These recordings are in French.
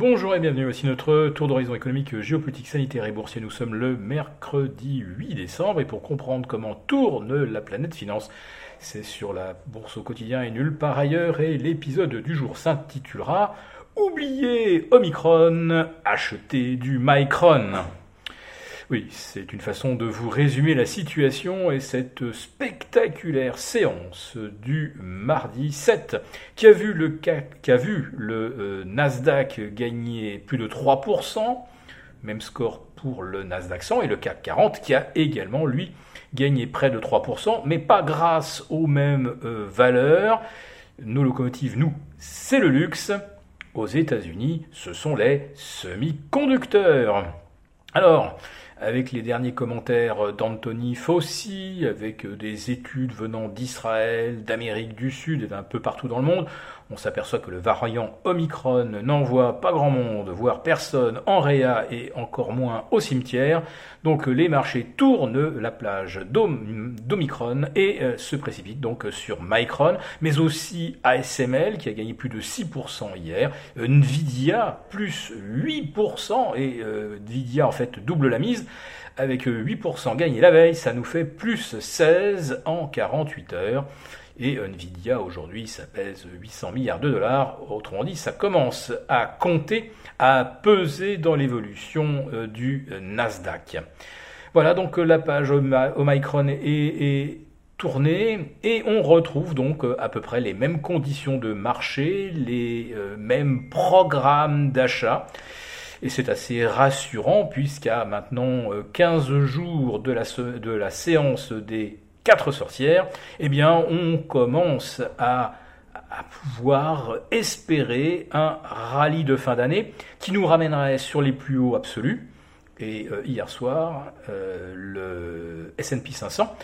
Bonjour et bienvenue, voici notre tour d'horizon économique, géopolitique, sanitaire et boursier. Nous sommes le mercredi 8 décembre et pour comprendre comment tourne la planète finance, c'est sur la bourse au quotidien et nulle part ailleurs et l'épisode du jour s'intitulera Oubliez Omicron, achetez du Micron. Oui, c'est une façon de vous résumer la situation et cette spectaculaire séance du mardi 7 qui a vu le, euh, Nasdaq gagner plus de 3%, même score pour le Nasdaq 100 et le CAC 40 qui a également lui gagné près de 3%, mais pas grâce aux mêmes euh, valeurs. Nos locomotives, nous, c'est le luxe. Aux États-Unis, ce sont les semi-conducteurs. Alors, avec les derniers commentaires d'Anthony Fauci, avec des études venant d'Israël, d'Amérique du Sud et d'un peu partout dans le monde, on s'aperçoit que le variant Omicron n'envoie pas grand monde, voire personne en réa et encore moins au cimetière. Donc les marchés tournent la plage d'Omicron et euh, se précipitent donc sur Micron, mais aussi ASML qui a gagné plus de 6% hier, Nvidia plus 8% et euh, Nvidia en fait double la mise avec 8% gagné la veille, ça nous fait plus 16 en 48 heures. Et Nvidia aujourd'hui, ça pèse 800 milliards de dollars. Autrement dit, ça commence à compter, à peser dans l'évolution euh, du Nasdaq. Voilà, donc la page Omicron est, est tournée et on retrouve donc euh, à peu près les mêmes conditions de marché, les euh, mêmes programmes d'achat. Et c'est assez rassurant puisqu'à maintenant 15 jours de la séance des quatre sorcières, eh bien, on commence à, pouvoir espérer un rallye de fin d'année qui nous ramènerait sur les plus hauts absolus. Et euh, hier soir, euh, le S&P 500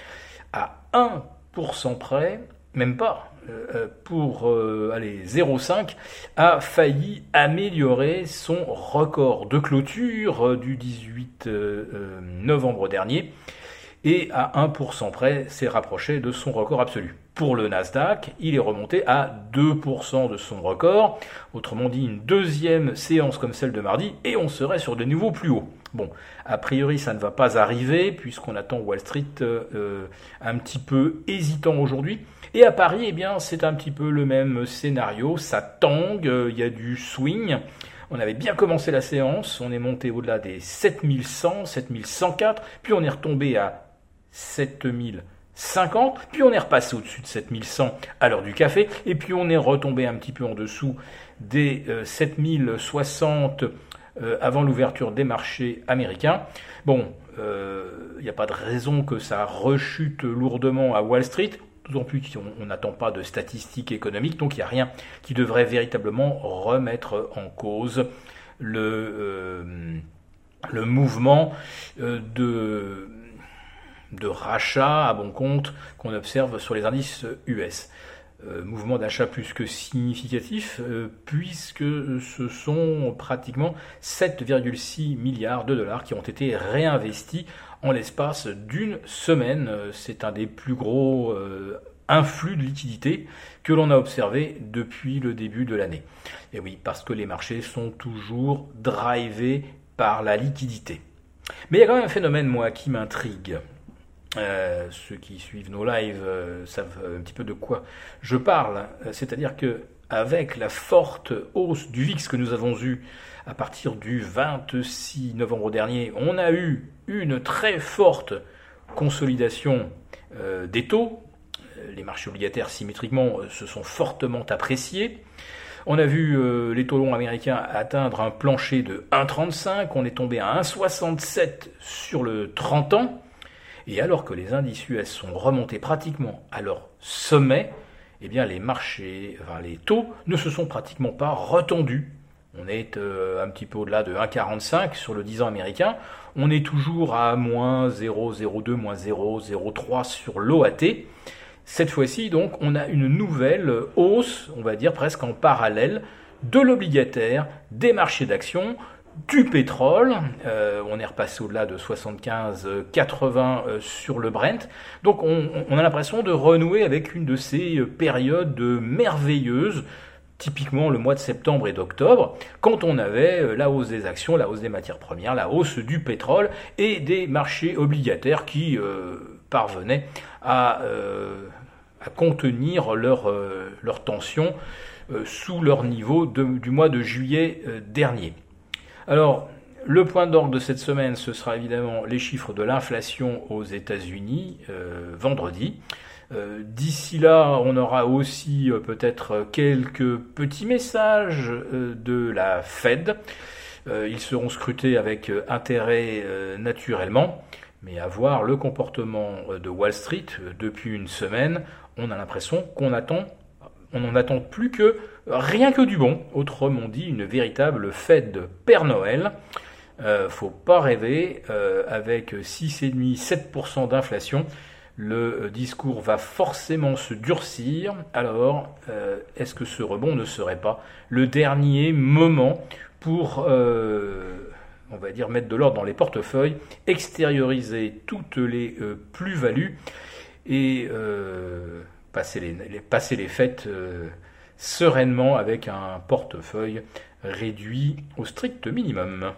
à 1% près, même pas, euh, pour aller 0,5, a failli améliorer son record de clôture du 18 novembre dernier et à 1% près s'est rapproché de son record absolu. Pour le Nasdaq, il est remonté à 2% de son record, autrement dit une deuxième séance comme celle de mardi, et on serait sur de nouveaux plus hauts. Bon, a priori ça ne va pas arriver puisqu'on attend Wall Street euh, euh, un petit peu hésitant aujourd'hui. Et à Paris, eh bien, c'est un petit peu le même scénario, ça tangue, euh, il y a du swing. On avait bien commencé la séance, on est monté au-delà des 7100, 7104, puis on est retombé à 7050, puis on est repassé au-dessus de 7100 à l'heure du café, et puis on est retombé un petit peu en dessous des 7060 euh, euh, avant l'ouverture des marchés américains. Bon, il euh, n'y a pas de raison que ça rechute lourdement à Wall Street, d'autant plus qu'on n'attend pas de statistiques économiques, donc il n'y a rien qui devrait véritablement remettre en cause le, le mouvement de de rachat à bon compte qu'on observe sur les indices US. Euh, mouvement d'achat plus que significatif, euh, puisque ce sont pratiquement 7,6 milliards de dollars qui ont été réinvestis en l'espace d'une semaine. C'est un des plus gros euh, influx de liquidités que l'on a observé depuis le début de l'année. Et oui, parce que les marchés sont toujours drivés par la liquidité. Mais il y a quand même un phénomène, moi, qui m'intrigue. Euh, ceux qui suivent nos lives euh, savent un petit peu de quoi je parle. C'est-à-dire que avec la forte hausse du VIX que nous avons eue à partir du 26 novembre dernier, on a eu une très forte consolidation euh, des taux. Les marchés obligataires symétriquement se sont fortement appréciés. On a vu les taux longs américains atteindre un plancher de 1,35, on est tombé à 1,67 sur le 30 ans. Et alors que les indices US sont remontés pratiquement à leur sommet, eh bien les marchés, enfin les taux ne se sont pratiquement pas retendus. On est euh, un petit peu au-delà de 1,45 sur le 10 ans américain. On est toujours à moins 0,02, moins 0,03 sur l'OAT. Cette fois-ci, donc, on a une nouvelle hausse, on va dire presque en parallèle, de l'obligataire, des marchés d'actions du pétrole. Euh, on est repassé au-delà de 75-80 euh, sur le Brent. Donc on, a l'impression de renouer avec une de ces périodes merveilleuses typiquement le mois de septembre et d'octobre, quand on avait la hausse des actions, la hausse des matières premières, la hausse du pétrole et des marchés obligataires qui parvenaient à, contenir leur, leur tension sous leur niveau du mois de juillet dernier. Alors, le point d'ordre de cette semaine, ce sera évidemment les chiffres de l'inflation aux États-Unis euh, vendredi. Euh, d'ici là, on aura aussi euh, peut-être quelques petits messages de la Fed. ils seront scrutés avec intérêt naturellement. Mais à voir le comportement de Wall Street depuis une semaine, on a l'impression qu'on attend, on n'en attend plus que rien que du bon. Autrement dit, une véritable fête de Père Noël. Euh, faut pas rêver, euh, avec 6,5-7% d'inflation, le discours va forcément se durcir. Alors, euh, est-ce que ce rebond ne serait pas le dernier moment pour, on va dire, mettre de l'ordre dans les portefeuilles, extérioriser toutes les plus-values et passer les, fêtes sereinement avec un portefeuille réduit au strict minimum